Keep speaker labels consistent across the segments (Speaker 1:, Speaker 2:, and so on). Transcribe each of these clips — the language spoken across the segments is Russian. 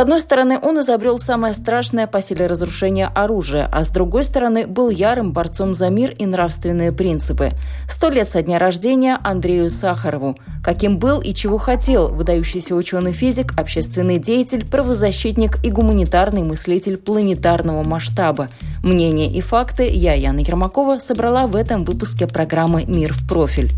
Speaker 1: Одной стороны, он изобрел самое страшное по силе разрушения оружие, а с другой стороны, был ярым борцом за мир и нравственные принципы. Сто лет со дня рождения Андрею Сахарову. Каким был и чего хотел выдающийся ученый-физик, общественный деятель, правозащитник и гуманитарный мыслитель планетарного масштаба. Мнения и факты я, Яна Ермакова, собрала в этом выпуске программы «Мир в профиль».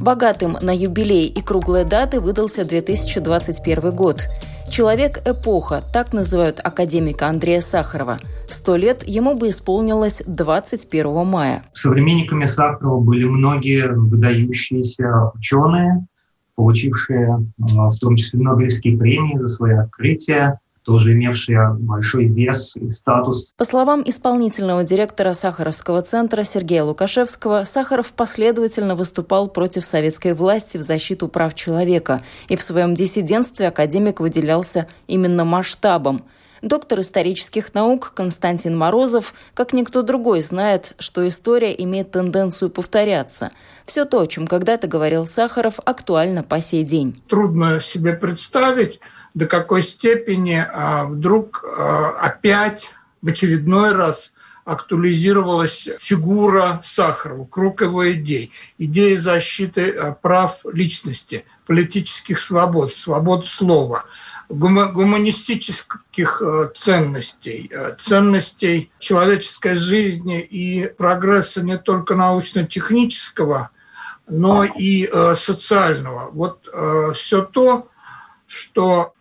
Speaker 1: Богатым на юбилей и круглые даты выдался 2021 год. «Человек-эпоха» – так называют академика Андрея Сахарова. Сто лет ему бы исполнилось 21 мая.
Speaker 2: Современниками Сахарова были многие выдающиеся ученые, получившие в том числе Нобелевские премии за свои открытия, тоже имевшие большой вес и статус.
Speaker 1: По словам исполнительного директора Сахаровского центра Сергея Лукашевского, Сахаров последовательно выступал против советской власти в защиту прав человека, и в своем диссидентстве академик выделялся именно масштабом. Доктор исторических наук Константин Морозов, как никто другой, знает, что история имеет тенденцию повторяться. Все то, о чем когда-то говорил Сахаров, актуально по сей день.
Speaker 3: Трудно себе представить, до какой степени а, вдруг а, опять в очередной раз актуализировалась фигура Сахарова, круг его идей, идеи защиты а, прав личности, политических свобод, свобод слова, гуманистических ценностей, ценностей человеческой жизни и прогресса не только научно-технического, но и социального. Вот все то, что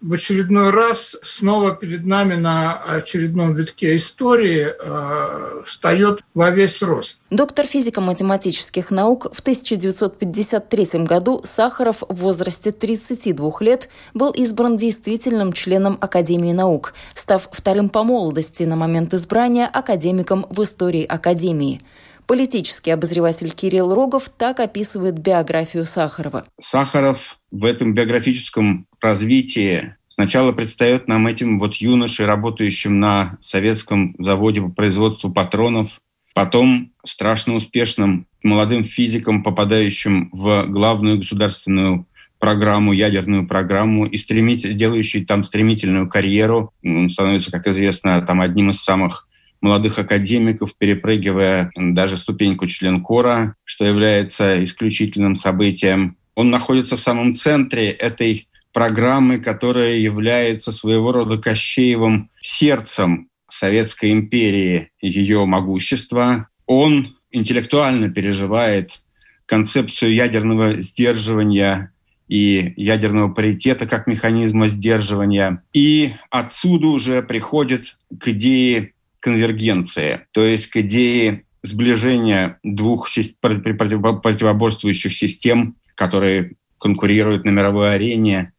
Speaker 3: в очередной раз снова перед нами на очередном витке истории э, встает во весь рост.
Speaker 1: Доктор физико-математических наук в 1953 году Сахаров в возрасте 32 лет был избран действительным членом Академии наук, став вторым по молодости на момент избрания академиком в истории Академии. Политический обозреватель Кирилл Рогов так описывает биографию Сахарова.
Speaker 4: Сахаров в этом биографическом развитии сначала предстает нам этим вот юношей, работающим на советском заводе по производству патронов, потом страшно успешным молодым физиком, попадающим в главную государственную программу, ядерную программу и стремить, делающий там стремительную карьеру. Он становится, как известно, там одним из самых молодых академиков, перепрыгивая даже ступеньку членкора, что является исключительным событием. Он находится в самом центре этой программы, которая является своего рода Кощеевым сердцем Советской империи ее могущества. Он интеллектуально переживает концепцию ядерного сдерживания и ядерного паритета как механизма сдерживания. И отсюда уже приходит к идее конвергенции, то есть к идее сближения двух противоборствующих систем, которые конкурируют на мировой арене,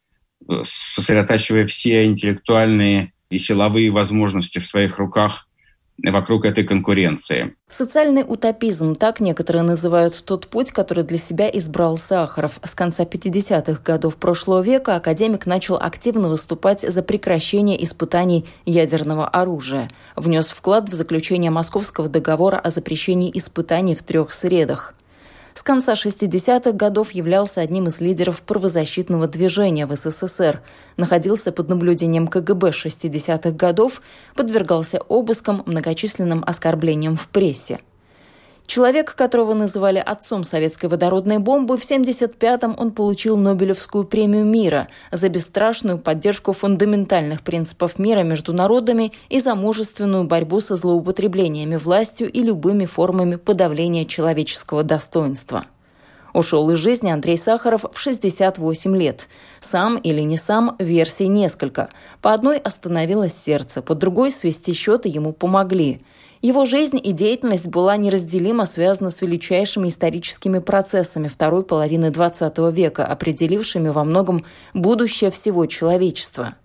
Speaker 4: сосредотачивая все интеллектуальные и силовые возможности в своих руках вокруг этой конкуренции.
Speaker 1: Социальный утопизм – так некоторые называют тот путь, который для себя избрал Сахаров. С конца 50-х годов прошлого века академик начал активно выступать за прекращение испытаний ядерного оружия. Внес вклад в заключение Московского договора о запрещении испытаний в трех средах с конца 60-х годов являлся одним из лидеров правозащитного движения в СССР, находился под наблюдением КГБ 60-х годов, подвергался обыскам, многочисленным оскорблениям в прессе. Человек, которого называли отцом советской водородной бомбы, в 1975-м он получил Нобелевскую премию мира за бесстрашную поддержку фундаментальных принципов мира между народами и за мужественную борьбу со злоупотреблениями властью и любыми формами подавления человеческого достоинства. Ушел из жизни Андрей Сахаров в 68 лет. Сам или не сам, версий несколько. По одной остановилось сердце, по другой свести счеты ему помогли – Его жизнь и деятельность была неразделимо связана с величайшими историческими процессами второй половины XX века, определившими во многом будущее всего человечества.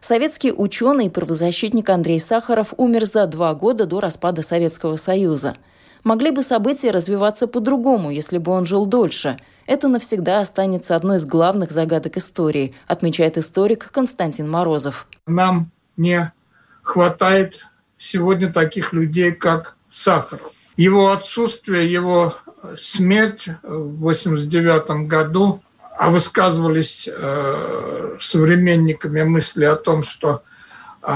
Speaker 1: Советский ученый и правозащитник Андрей Сахаров умер за два года до распада Советского Союза. Могли бы события развиваться по-другому, если бы он жил дольше. Это навсегда останется одной из главных загадок истории, отмечает историк Константин Морозов.
Speaker 3: Нам не хватает сегодня таких людей, как Сахаров. Его отсутствие, его смерть в 1989 году, а высказывались э, современниками мысли о том, что э,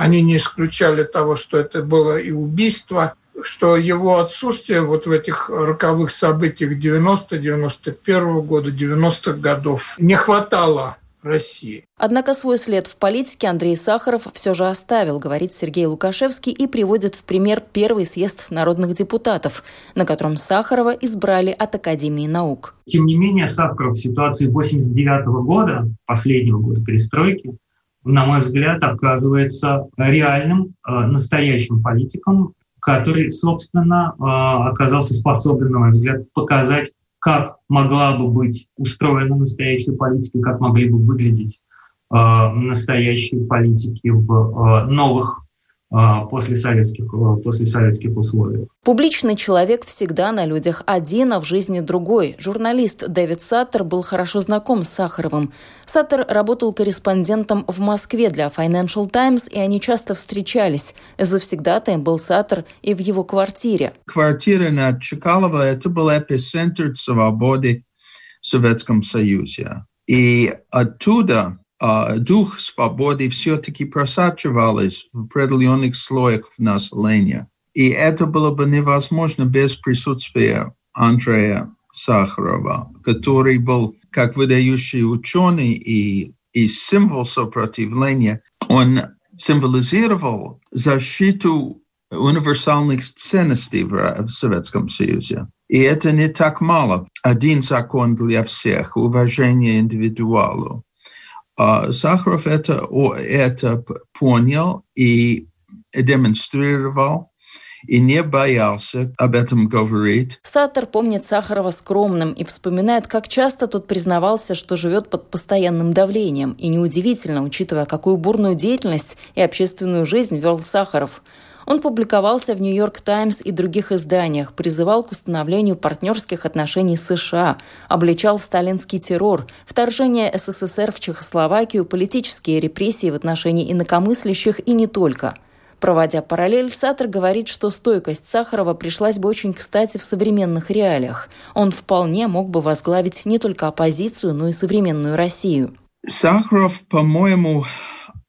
Speaker 3: они не исключали того, что это было и убийство, что его отсутствие вот в этих роковых событиях 90-91 года, 90-х годов не хватало России.
Speaker 1: Однако свой след в политике Андрей Сахаров все же оставил, говорит Сергей Лукашевский и приводит в пример первый съезд народных депутатов, на котором Сахарова избрали от Академии наук.
Speaker 2: Тем не менее, Сахаров в ситуации 89 года, последнего года перестройки, на мой взгляд, оказывается реальным, э, настоящим политиком, который, собственно, э, оказался способен, на мой взгляд, показать как могла бы быть устроена настоящая политика, как могли бы выглядеть э, настоящие политики в э, новых после советских, после советских условий.
Speaker 1: Публичный человек всегда на людях один, а в жизни другой. Журналист Дэвид Саттер был хорошо знаком с Сахаровым. Саттер работал корреспондентом в Москве для Financial Times, и они часто встречались. Завсегдатаем был Саттер и в его квартире.
Speaker 5: Квартира на Чекалова – это был эпицентр свободы в Советском Союзе. И оттуда а, дух свободы все-таки просачивался в определенных слоях населения. И это было бы невозможно без присутствия Андрея Сахарова, который был как выдающий ученый и, и символ сопротивления. Он символизировал защиту универсальных ценностей в, в Советском Союзе. И это не так мало. Один закон для всех, уважение индивидуалу. А Сахаров это, это понял и демонстрировал и не боялся об этом говорить.
Speaker 1: Саттер помнит Сахарова скромным и вспоминает, как часто тот признавался, что живет под постоянным давлением. И неудивительно, учитывая, какую бурную деятельность и общественную жизнь вел Сахаров – он публиковался в «Нью-Йорк Таймс» и других изданиях, призывал к установлению партнерских отношений с США, обличал сталинский террор, вторжение СССР в Чехословакию, политические репрессии в отношении инакомыслящих и не только – Проводя параллель, Сатр говорит, что стойкость Сахарова пришлась бы очень кстати в современных реалиях. Он вполне мог бы возглавить не только оппозицию, но и современную Россию.
Speaker 5: Сахаров, по-моему,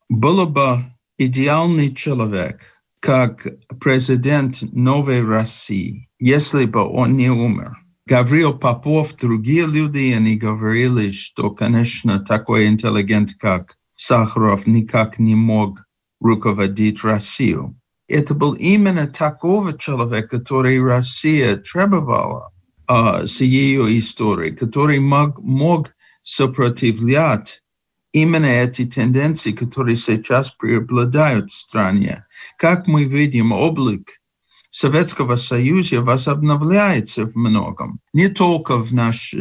Speaker 5: был бы идеальный человек – как президент новой России, если бы он не умер. Гаврил Попов, другие люди, они говорили, что, конечно, такой интеллигент, как Сахаров, никак не мог руководить Россию. Это был именно такого человека, который Россия требовала uh, с ее историей, который мог, мог сопротивлять именно эти тенденции, которые сейчас преобладают в стране. Как мы видим, облик Советского Союза возобновляется в многом, не только в наш,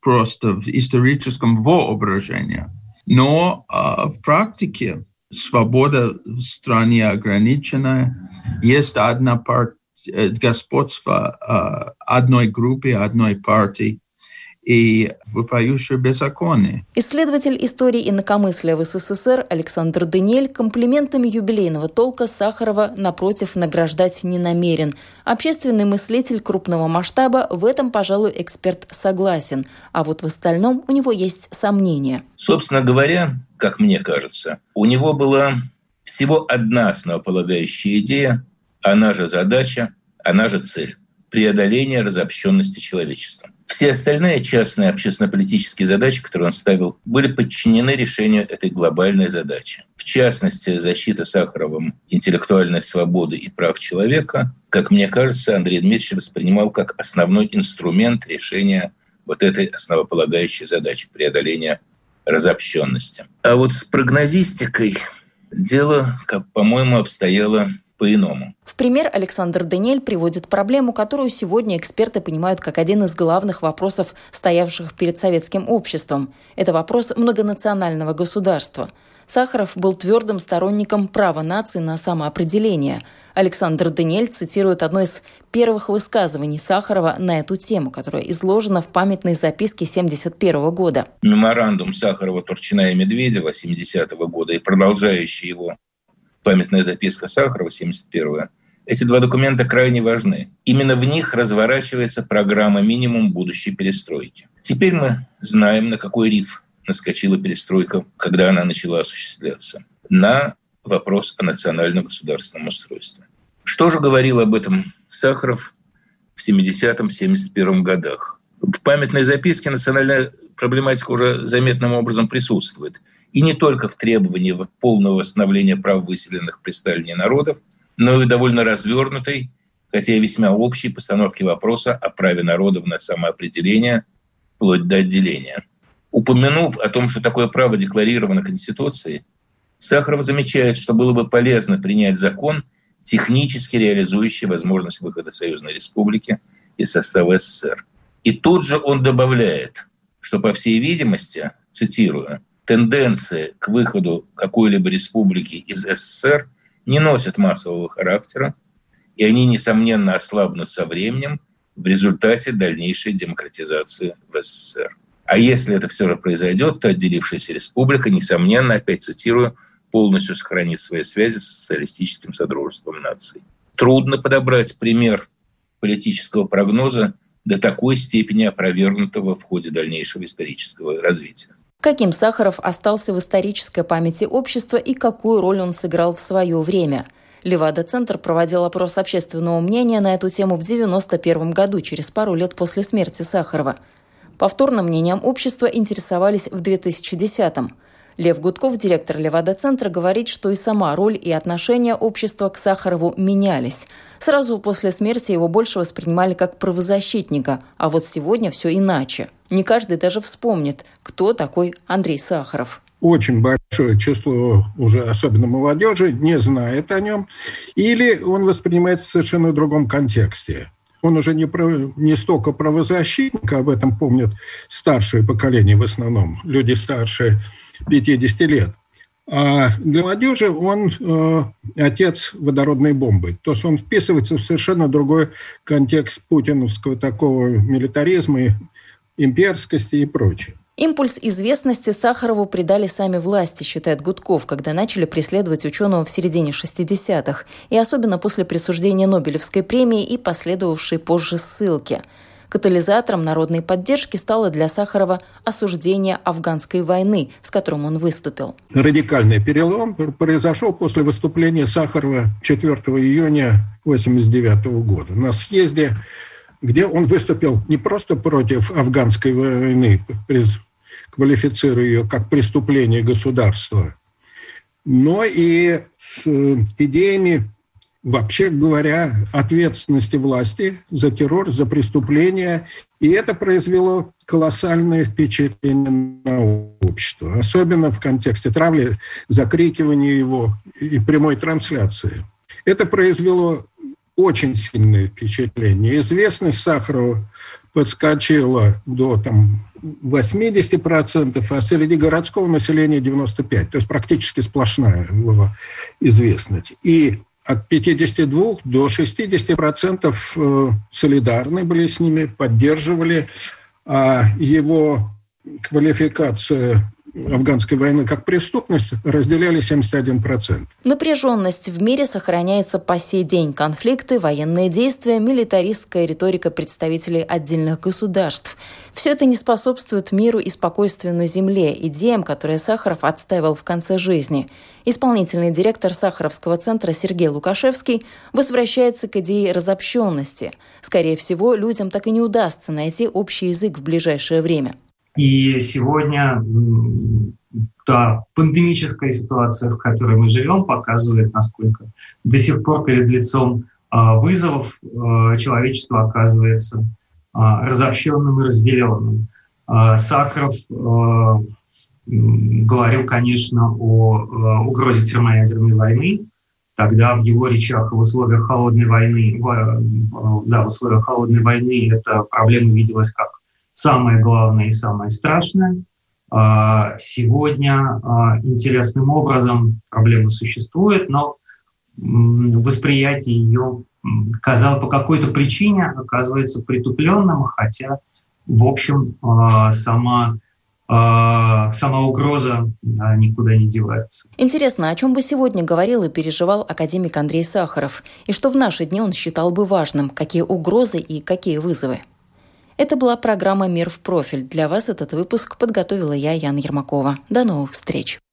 Speaker 5: просто в историческом воображении, но а, в практике свобода в стране ограничена, есть одна партия, э, господство а, одной группы, одной партии, и вопиющее беззаконие.
Speaker 1: Исследователь истории инакомыслия в СССР Александр Даниэль комплиментами юбилейного толка Сахарова напротив награждать не намерен. Общественный мыслитель крупного масштаба в этом, пожалуй, эксперт согласен, а вот в остальном у него есть сомнения.
Speaker 6: Собственно говоря, как мне кажется, у него была всего одна основополагающая идея, она же задача, она же цель преодоления разобщенности человечества. Все остальные частные общественно-политические задачи, которые он ставил, были подчинены решению этой глобальной задачи. В частности, защита Сахаровым интеллектуальной свободы и прав человека, как мне кажется, Андрей Дмитриевич воспринимал как основной инструмент решения вот этой основополагающей задачи преодоления разобщенности. А вот с прогнозистикой дело, как по-моему, обстояло по-иному.
Speaker 1: В пример Александр Даниэль приводит проблему, которую сегодня эксперты понимают как один из главных вопросов, стоявших перед советским обществом. Это вопрос многонационального государства. Сахаров был твердым сторонником права нации на самоопределение. Александр Даниэль цитирует одно из первых высказываний Сахарова на эту тему, которое изложено в памятной записке 1971 года.
Speaker 6: Меморандум Сахарова, Турчина и Медведева 70 -го года и продолжающий его памятная записка Сахарова, 71 эти два документа крайне важны. Именно в них разворачивается программа «Минимум будущей перестройки». Теперь мы знаем, на какой риф наскочила перестройка, когда она начала осуществляться. На вопрос о национальном государственном устройстве. Что же говорил об этом Сахаров в 70-71 годах? В памятной записке национальная проблематика уже заметным образом присутствует – и не только в требовании полного восстановления прав выселенных при народов, но и довольно развернутой, хотя и весьма общей постановки вопроса о праве народов на самоопределение вплоть до отделения. Упомянув о том, что такое право декларировано Конституцией, Сахаров замечает, что было бы полезно принять закон, технически реализующий возможность выхода Союзной Республики из состава СССР. И тут же он добавляет, что, по всей видимости, цитирую, тенденции к выходу какой-либо республики из СССР не носят массового характера, и они, несомненно, ослабнут со временем в результате дальнейшей демократизации в СССР. А если это все же произойдет, то отделившаяся республика, несомненно, опять цитирую, полностью сохранит свои связи с социалистическим содружеством наций. Трудно подобрать пример политического прогноза до такой степени опровергнутого в ходе дальнейшего исторического развития
Speaker 1: каким Сахаров остался в исторической памяти общества и какую роль он сыграл в свое время. Левада-центр проводил опрос общественного мнения на эту тему в 1991 году, через пару лет после смерти Сахарова. Повторным мнением общества интересовались в 2010 -м. Лев Гудков, директор Левада-центра, говорит, что и сама роль и отношения общества к Сахарову менялись. Сразу после смерти его больше воспринимали как правозащитника, а вот сегодня все иначе. Не каждый даже вспомнит, кто такой Андрей Сахаров
Speaker 7: очень большое число уже, особенно молодежи, не знает о нем, или он воспринимается в совершенно другом контексте. Он уже не, про, не столько правозащитник, об этом помнят старшее поколение в основном, люди старше 50 лет, а для молодежи он э, отец водородной бомбы. То есть он вписывается в совершенно другой контекст путиновского такого милитаризма, имперскости и прочее.
Speaker 1: Импульс известности Сахарову придали сами власти, считает Гудков, когда начали преследовать ученого в середине 60-х, и особенно после присуждения Нобелевской премии и последовавшей позже ссылки – Катализатором народной поддержки стало для Сахарова осуждение афганской войны, с которым он выступил.
Speaker 7: Радикальный перелом произошел после выступления Сахарова 4 июня 1989 года на съезде, где он выступил не просто против афганской войны, квалифицируя ее как преступление государства, но и с идеями вообще говоря, ответственности власти за террор, за преступления. И это произвело колоссальное впечатление на общество, особенно в контексте травли, закрикивания его и прямой трансляции. Это произвело очень сильное впечатление. Известность Сахарова подскочила до там, 80%, а среди городского населения 95%. То есть практически сплошная была известность. И от 52 до 60 процентов э, солидарны были с ними, поддерживали. А его квалификация афганской войны как преступность разделяли 71%.
Speaker 1: Напряженность в мире сохраняется по сей день. Конфликты, военные действия, милитаристская риторика представителей отдельных государств. Все это не способствует миру и спокойствию на земле, идеям, которые Сахаров отстаивал в конце жизни. Исполнительный директор Сахаровского центра Сергей Лукашевский возвращается к идее разобщенности. Скорее всего, людям так и не удастся найти общий язык в ближайшее время.
Speaker 2: И сегодня та пандемическая ситуация, в которой мы живем, показывает, насколько до сих пор перед лицом а, вызовов а, человечество оказывается а, разобщенным и разделенным. Сахаров говорил, конечно, о угрозе термоядерной войны, Тогда в его речах в условиях холодной войны, да, в условиях холодной войны эта проблема виделась как самое главное и самое страшное. А, сегодня а, интересным образом проблема существует, но восприятие ее казалось по какой-то причине оказывается притупленным, хотя, в общем, а, сама сама угроза никуда не девается.
Speaker 1: Интересно, о чем бы сегодня говорил и переживал академик Андрей Сахаров, и что в наши дни он считал бы важным, какие угрозы и какие вызовы? Это была программа «Мир в профиль». Для вас этот выпуск подготовила я, Яна Ермакова. До новых встреч!